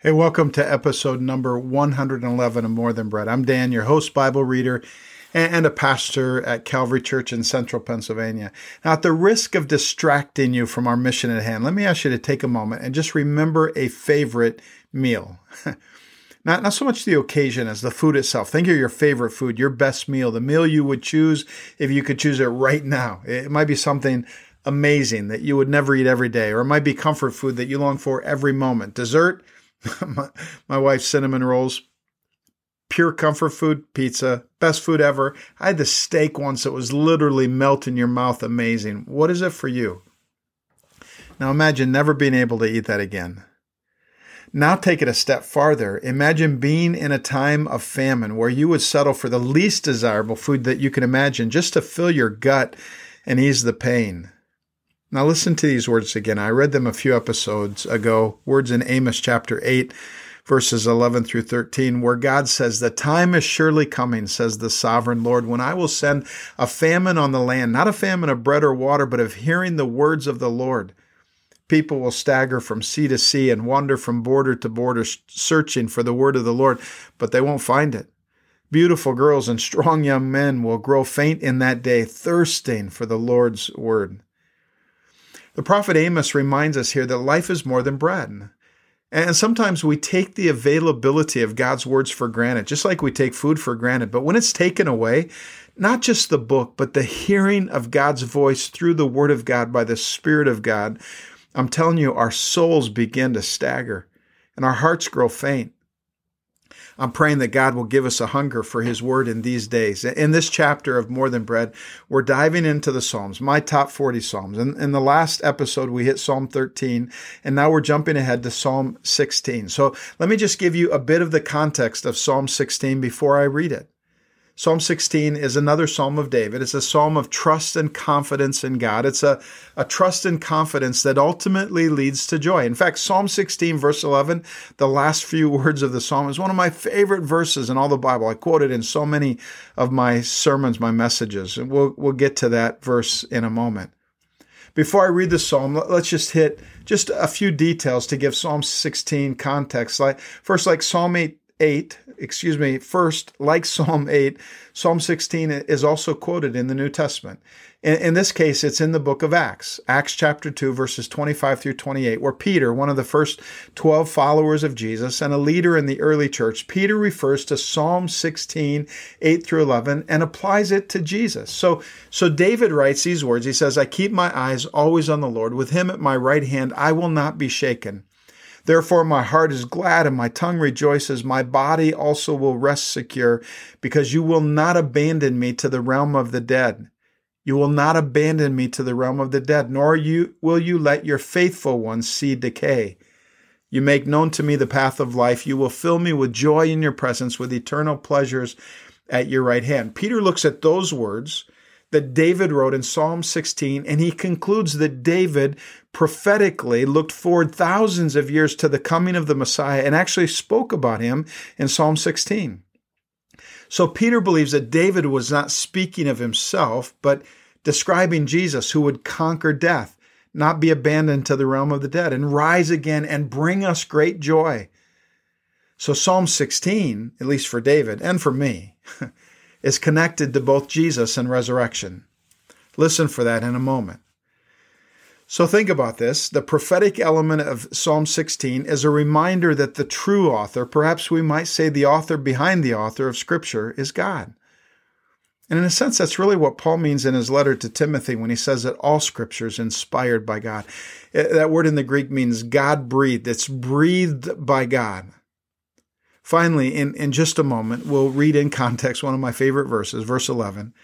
Hey, welcome to episode number 111 of More Than Bread. I'm Dan, your host, Bible reader, and a pastor at Calvary Church in central Pennsylvania. Now, at the risk of distracting you from our mission at hand, let me ask you to take a moment and just remember a favorite meal. not, not so much the occasion as the food itself. Think of your favorite food, your best meal, the meal you would choose if you could choose it right now. It might be something amazing that you would never eat every day, or it might be comfort food that you long for every moment. Dessert, my, my wife's cinnamon rolls, pure comfort food, pizza, best food ever. I had the steak once that was literally melt in your mouth, amazing. What is it for you? Now imagine never being able to eat that again. Now take it a step farther. Imagine being in a time of famine where you would settle for the least desirable food that you can imagine just to fill your gut and ease the pain. Now, listen to these words again. I read them a few episodes ago, words in Amos chapter 8, verses 11 through 13, where God says, The time is surely coming, says the sovereign Lord, when I will send a famine on the land, not a famine of bread or water, but of hearing the words of the Lord. People will stagger from sea to sea and wander from border to border, searching for the word of the Lord, but they won't find it. Beautiful girls and strong young men will grow faint in that day, thirsting for the Lord's word. The prophet Amos reminds us here that life is more than bread. And sometimes we take the availability of God's words for granted, just like we take food for granted. But when it's taken away, not just the book, but the hearing of God's voice through the Word of God by the Spirit of God, I'm telling you, our souls begin to stagger and our hearts grow faint. I'm praying that God will give us a hunger for His Word in these days. In this chapter of More Than Bread, we're diving into the Psalms, my top 40 Psalms. And in the last episode, we hit Psalm 13, and now we're jumping ahead to Psalm 16. So let me just give you a bit of the context of Psalm 16 before I read it. Psalm 16 is another psalm of David. It's a psalm of trust and confidence in God. It's a, a trust and confidence that ultimately leads to joy. In fact, Psalm 16, verse 11, the last few words of the psalm, is one of my favorite verses in all the Bible. I quote it in so many of my sermons, my messages. And we'll, we'll get to that verse in a moment. Before I read the psalm, let's just hit just a few details to give Psalm 16 context. Like first, like Psalm 8 8, excuse me, first, like Psalm 8, Psalm 16 is also quoted in the New Testament. In, in, this case, it's in the book of Acts, Acts chapter 2, verses 25 through 28, where Peter, one of the first 12 followers of Jesus and a leader in the early church, Peter refers to Psalm 16, 8 through 11, and applies it to Jesus. So, so David writes these words. He says, I keep my eyes always on the Lord. With him at my right hand, I will not be shaken. Therefore, my heart is glad and my tongue rejoices. My body also will rest secure, because you will not abandon me to the realm of the dead. You will not abandon me to the realm of the dead, nor you, will you let your faithful ones see decay. You make known to me the path of life. You will fill me with joy in your presence, with eternal pleasures at your right hand. Peter looks at those words that David wrote in Psalm 16, and he concludes that David prophetically looked forward thousands of years to the coming of the Messiah and actually spoke about him in Psalm 16. So Peter believes that David was not speaking of himself, but describing Jesus who would conquer death, not be abandoned to the realm of the dead, and rise again and bring us great joy. So Psalm 16, at least for David and for me, is connected to both Jesus and resurrection. Listen for that in a moment. So think about this. The prophetic element of Psalm 16 is a reminder that the true author, perhaps we might say the author behind the author of Scripture, is God. And in a sense, that's really what Paul means in his letter to Timothy when he says that all scripture is inspired by God. Eh, that word in the Greek means God breathed. It's breathed by God. Finally, in, in just a moment, we'll read in context one of my favorite verses, verse 11.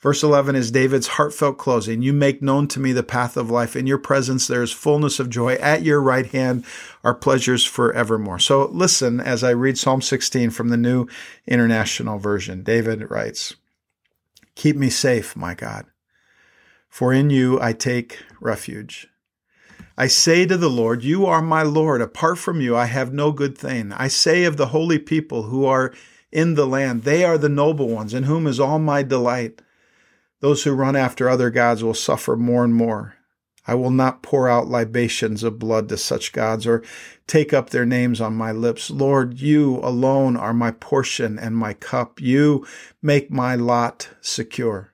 Verse 11 is David's heartfelt closing. You make known to me the path of life. In your presence there is fullness of joy. At your right hand are pleasures forevermore. So listen as I read Psalm 16 from the New International Version. David writes, Keep me safe, my God, for in you I take refuge. I say to the Lord, You are my Lord. Apart from you, I have no good thing. I say of the holy people who are in the land, They are the noble ones, in whom is all my delight. Those who run after other gods will suffer more and more. I will not pour out libations of blood to such gods or take up their names on my lips. Lord, you alone are my portion and my cup. You make my lot secure.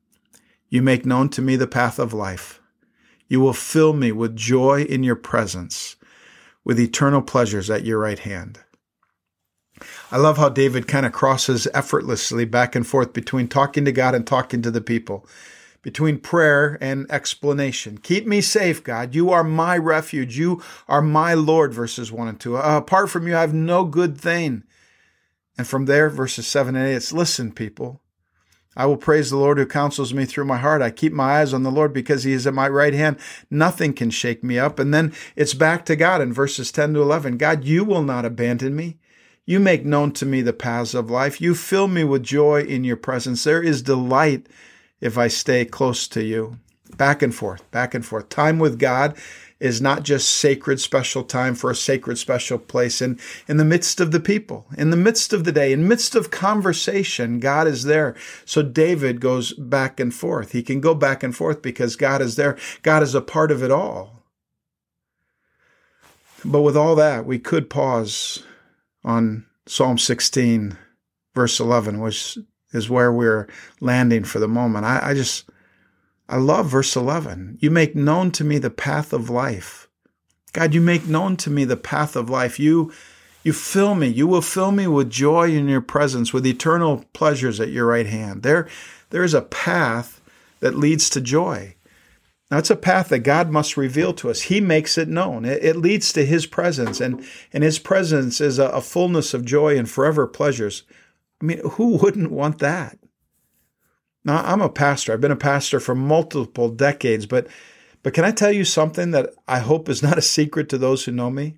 You make known to me the path of life. You will fill me with joy in your presence, with eternal pleasures at your right hand. I love how David kind of crosses effortlessly back and forth between talking to God and talking to the people between prayer and explanation. Keep me safe, God. You are my refuge. You are my Lord, verses 1 and 2. Uh, apart from you, I have no good thing. And from there, verses 7 and 8, it's listen, people. I will praise the Lord who counsels me through my heart. I keep my eyes on the Lord because he is at my right hand. Nothing can shake me up. And then it's back to God in verses 10 to 11. God, you will not abandon me. You make known to me the paths of life. You fill me with joy in your presence. There is delight if I stay close to you. Back and forth, back and forth. Time with God is not just sacred special time for a sacred special place in, in the midst of the people, in the midst of the day, in midst of conversation, God is there. So David goes back and forth. He can go back and forth because God is there. God is a part of it all. But with all that, we could pause on Psalm 16, verse 11, which is where we're landing for the moment. I, I just, I love verse 11. You make known to me the path of life. God, you make known to me the path of life. You, you fill me. You will fill me with joy in your presence, with eternal pleasures at your right hand. There, there is a path that leads to joy. Now, it's a path that God must reveal to us. He makes it known. It, it leads to His presence, and, and His presence is a, a fullness of joy and forever pleasures. I mean, who wouldn't want that? Now, I'm a pastor. I've been a pastor for multiple decades, but but can I tell you something that I hope is not a secret to those who know me?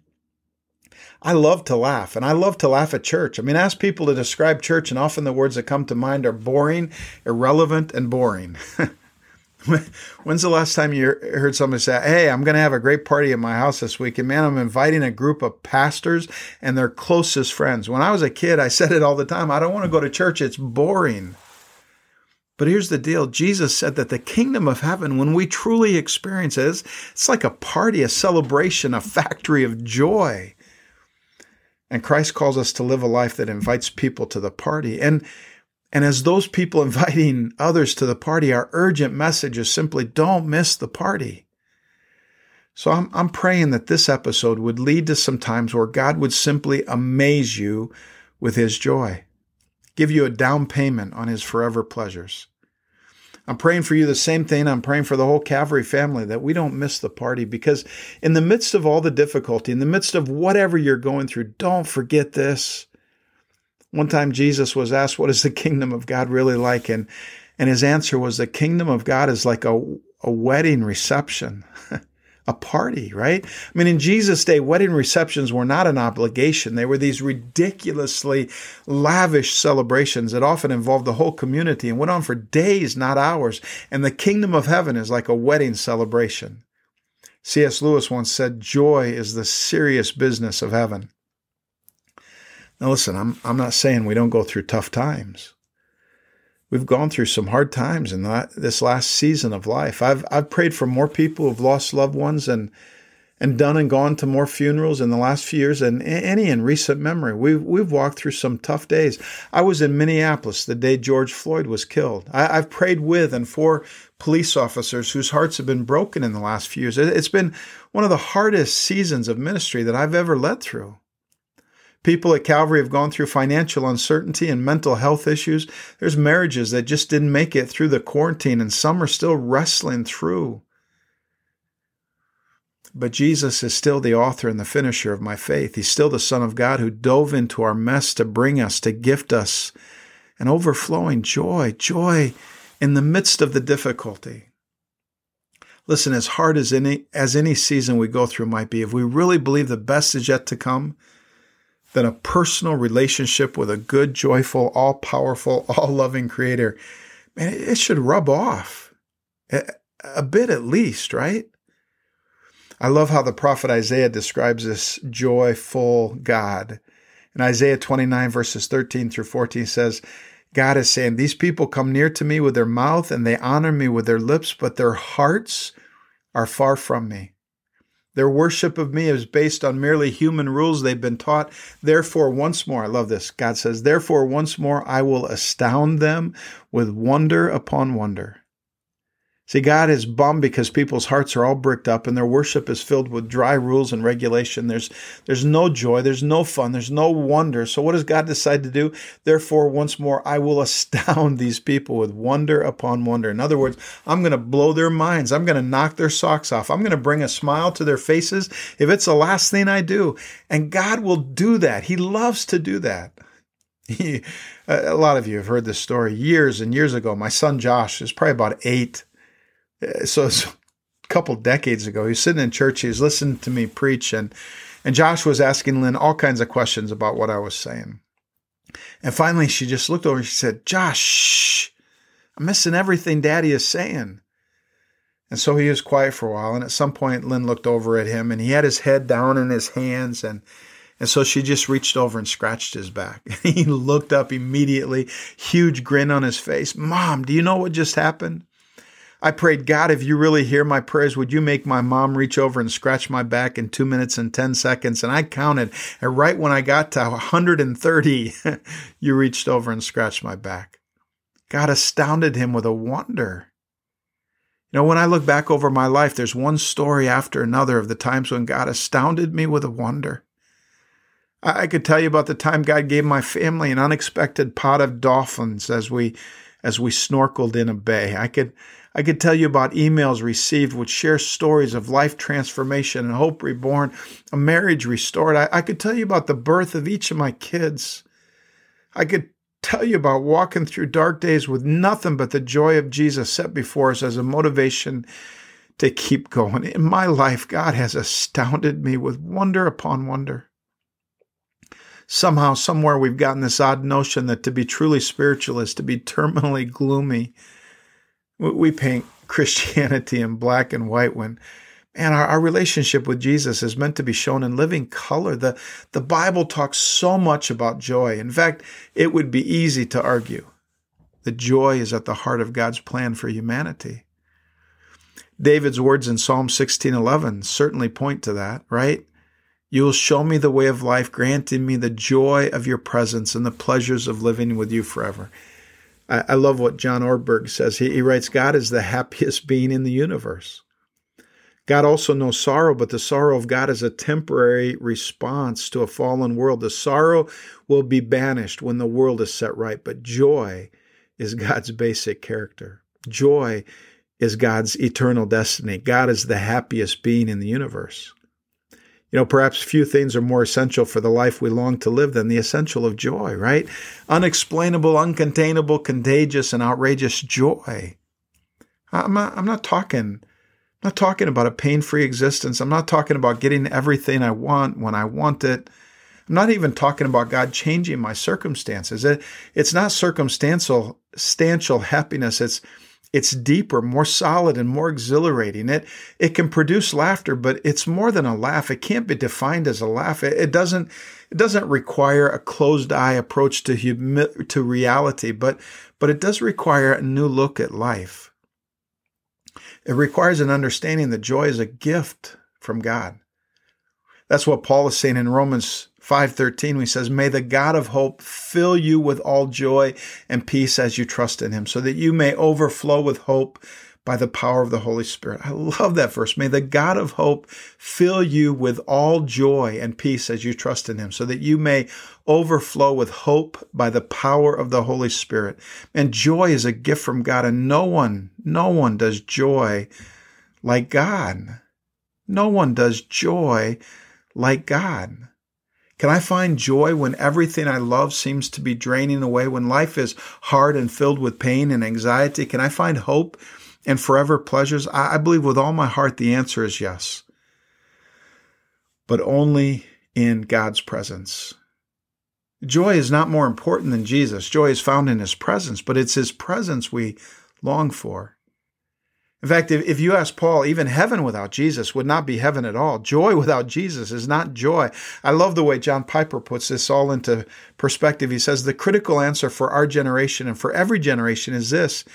I love to laugh, and I love to laugh at church. I mean, ask people to describe church, and often the words that come to mind are boring, irrelevant, and boring. When's the last time you heard somebody say, Hey, I'm going to have a great party at my house this week? And man, I'm inviting a group of pastors and their closest friends. When I was a kid, I said it all the time I don't want to go to church, it's boring. But here's the deal Jesus said that the kingdom of heaven, when we truly experience it, it's like a party, a celebration, a factory of joy. And Christ calls us to live a life that invites people to the party. And and as those people inviting others to the party, our urgent message is simply don't miss the party. So I'm, I'm praying that this episode would lead to some times where God would simply amaze you with his joy, give you a down payment on his forever pleasures. I'm praying for you the same thing. I'm praying for the whole Calvary family that we don't miss the party because in the midst of all the difficulty, in the midst of whatever you're going through, don't forget this. One time Jesus was asked, What is the kingdom of God really like? And, and his answer was, The kingdom of God is like a, a wedding reception, a party, right? I mean, in Jesus' day, wedding receptions were not an obligation. They were these ridiculously lavish celebrations that often involved the whole community and went on for days, not hours. And the kingdom of heaven is like a wedding celebration. C.S. Lewis once said, Joy is the serious business of heaven. Now, listen, I'm, I'm not saying we don't go through tough times. We've gone through some hard times in that, this last season of life. I've, I've prayed for more people who've lost loved ones and, and done and gone to more funerals in the last few years than any in recent memory. We've, we've walked through some tough days. I was in Minneapolis the day George Floyd was killed. I, I've prayed with and for police officers whose hearts have been broken in the last few years. It's been one of the hardest seasons of ministry that I've ever led through. People at Calvary have gone through financial uncertainty and mental health issues. There's marriages that just didn't make it through the quarantine, and some are still wrestling through. But Jesus is still the author and the finisher of my faith. He's still the Son of God who dove into our mess to bring us, to gift us an overflowing joy, joy in the midst of the difficulty. Listen, as hard as any as any season we go through might be, if we really believe the best is yet to come, then a personal relationship with a good, joyful, all powerful, all loving creator, man, it should rub off a bit at least, right? I love how the prophet Isaiah describes this joyful God. In Isaiah 29, verses 13 through 14 says, God is saying, These people come near to me with their mouth and they honor me with their lips, but their hearts are far from me. Their worship of me is based on merely human rules they've been taught. Therefore, once more, I love this. God says, Therefore, once more, I will astound them with wonder upon wonder. See, God is bummed because people's hearts are all bricked up and their worship is filled with dry rules and regulation. There's, there's no joy, there's no fun, there's no wonder. So, what does God decide to do? Therefore, once more, I will astound these people with wonder upon wonder. In other words, I'm going to blow their minds. I'm going to knock their socks off. I'm going to bring a smile to their faces if it's the last thing I do. And God will do that. He loves to do that. He, a lot of you have heard this story years and years ago. My son Josh is probably about eight Uh, so, so a couple decades ago, he was sitting in church, he was listening to me preach, and and Josh was asking Lynn all kinds of questions about what I was saying. And finally, she just looked over and she said, Josh, I'm missing everything Daddy is saying. And so he was quiet for a while. And at some point, Lynn looked over at him and he had his head down in his hands. And, and so she just reached over and scratched his back. he looked up immediately, huge grin on his face. Mom, do you know what just happened? I prayed, God, if you really hear my prayers, would you make my mom reach over and scratch my back in two minutes and 10 seconds? And I counted. And right when I got to 130, you reached over and scratched my back. God astounded him with a wonder. You know, when I look back over my life, there's one story after another of the times when God astounded me with a wonder. I could tell you about the time God gave my family an unexpected pot of dolphins as we as we snorkeled in a bay. I could I could tell you about emails received which share stories of life transformation and hope reborn, a marriage restored. I, I could tell you about the birth of each of my kids. I could tell you about walking through dark days with nothing but the joy of Jesus set before us as a motivation to keep going. In my life, God has astounded me with wonder upon wonder. Somehow, somewhere, we've gotten this odd notion that to be truly spiritual is to be terminally gloomy we paint Christianity in black and white when and our, our, relationship with Jesus is meant to be shown in living color. The, the Bible talks so much about joy. In fact, it would be easy to argue that joy is at the heart of God's plan for humanity. David's words in Psalm 16:11 certainly point to that, right? You will show me the way of life, granting me the joy of your presence and the pleasures of living with you forever. I, I love what John Ortberg says. He, he writes, God is the happiest being in the universe. God also knows sorrow, but the sorrow of God is a temporary response to a fallen world. The sorrow will be banished when the world is set right, but joy is God's basic character. Joy is God's eternal destiny. God is the happiest being in the universe. You know, perhaps few things are more essential for the life we long to live than the essential of joy, right? Unexplainable, uncontainable, contagious, and outrageous joy. I'm not, I'm not talking, I'm not talking about a pain-free existence. I'm not talking about getting everything I want when I want it. I'm not even talking about God changing my circumstances. It, it's not circumstantial, happiness. It's it's deeper, more solid, and more exhilarating. It it can produce laughter, but it's more than a laugh. It can't be defined as a laugh. It, it doesn't it doesn't require a closed eye approach to humi- to reality, but but it does require a new look at life. It requires an understanding that joy is a gift from God. That's what Paul is saying in Romans 5:13 when he says may the God of hope fill you with all joy and peace as you trust in him so that you may overflow with hope by the power of the Holy Spirit. I love that verse. May the God of hope fill you with all joy and peace as you trust in him so that you may overflow with hope by the power of the Holy Spirit. And joy is a gift from God and no one, no one does joy like God. No one does joy like God. Can I find joy when everything I love seems to be draining away? When life is hard and filled with pain and anxiety? Can I find hope and forever pleasures? I, believe with all my heart the answer is yes. But only in God's presence. Joy is not more important than Jesus. Joy is found in his presence, but it's his presence we long for. In fact, if, if you ask Paul, even heaven without Jesus would not be heaven at all. Joy without Jesus is not joy. I love the way John Piper puts this all into perspective. He says the critical answer for our generation and for every generation is this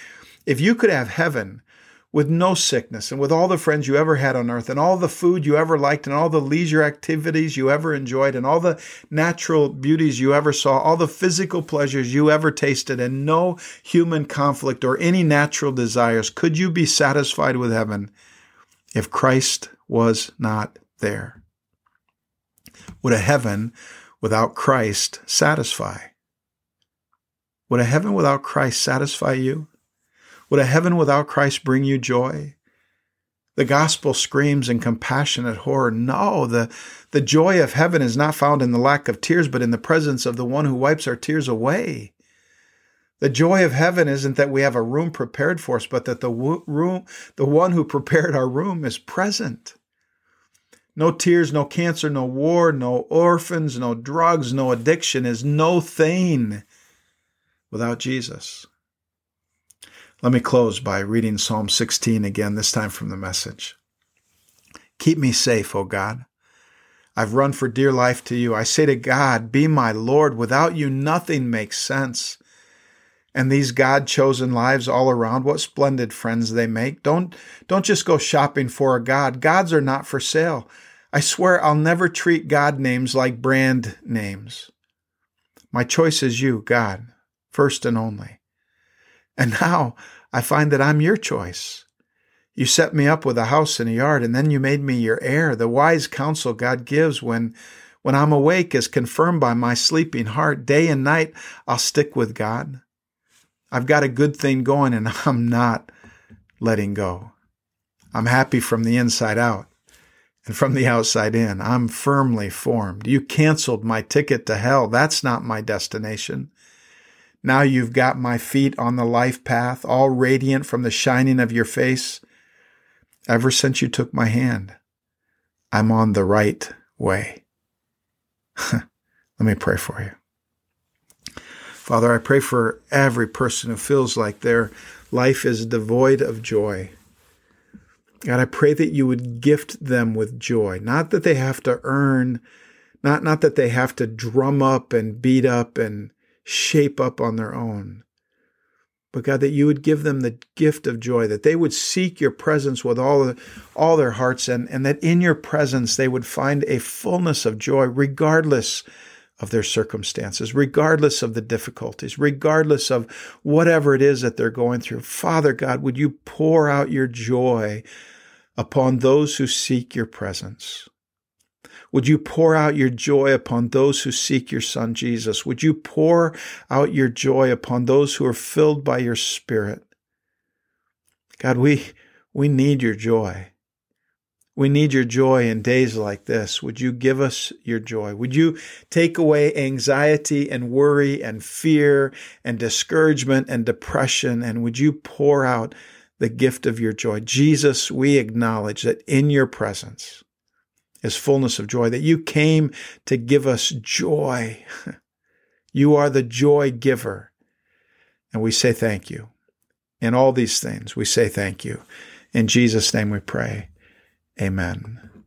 if you could have heaven with no sickness and with all the friends you ever had on earth and all the food you ever liked and all the leisure activities you ever enjoyed and all the natural beauties you ever saw, all the physical pleasures you ever tasted and no human conflict or any natural desires, could you be satisfied with heaven if Christ was not there? Would a heaven without Christ satisfy? Would a heaven without Christ satisfy you? Would a heaven without Christ bring you joy? The gospel screams in compassionate horror. No, the, the joy of heaven is not found in the lack of tears, but in the presence of the one who wipes our tears away. The joy of heaven isn't that we have a room prepared for us, but that the room, the one who prepared our room is present. No tears, no cancer, no war, no orphans, no drugs, no addiction is no thing without Jesus. Let me close by reading Psalm 16 again, this time from the message. Keep me safe, O God. I've run for dear life to you. I say to God, Be my Lord. Without you, nothing makes sense. And these God chosen lives all around, what splendid friends they make. Don't, don't just go shopping for a God. Gods are not for sale. I swear I'll never treat God names like brand names. My choice is you, God, first and only. And now I find that I'm your choice. You set me up with a house and a yard, and then you made me your heir. The wise counsel God gives when, when I'm awake is confirmed by my sleeping heart. Day and night, I'll stick with God. I've got a good thing going, and I'm not letting go. I'm happy from the inside out and from the outside in. I'm firmly formed. You canceled my ticket to hell. That's not my destination. Now you've got my feet on the life path, all radiant from the shining of your face. Ever since you took my hand, I'm on the right way. Let me pray for you. Father, I pray for every person who feels like their life is devoid of joy. God, I pray that you would gift them with joy, not that they have to earn, not, not that they have to drum up and beat up and shape up on their own. But God, that you would give them the gift of joy, that they would seek your presence with all, all their hearts, and, and that in your presence they would find a fullness of joy, regardless of their circumstances, regardless of the difficulties, regardless of whatever it is that they're going through. Father God, would you pour out your joy upon those who seek your presence? Would you pour out your joy upon those who seek your Son, Jesus? Would you pour out your joy upon those who are filled by your Spirit? God, we, we need your joy. We need your joy in days like this. Would you give us your joy? Would you take away anxiety and worry and fear and discouragement and depression? And would you pour out the gift of your joy? Jesus, we acknowledge that in your presence, is fullness of joy, that you came to give us joy. You are the joy giver. And we say thank you. In all these things, we say thank you. In Jesus' name we pray. Amen.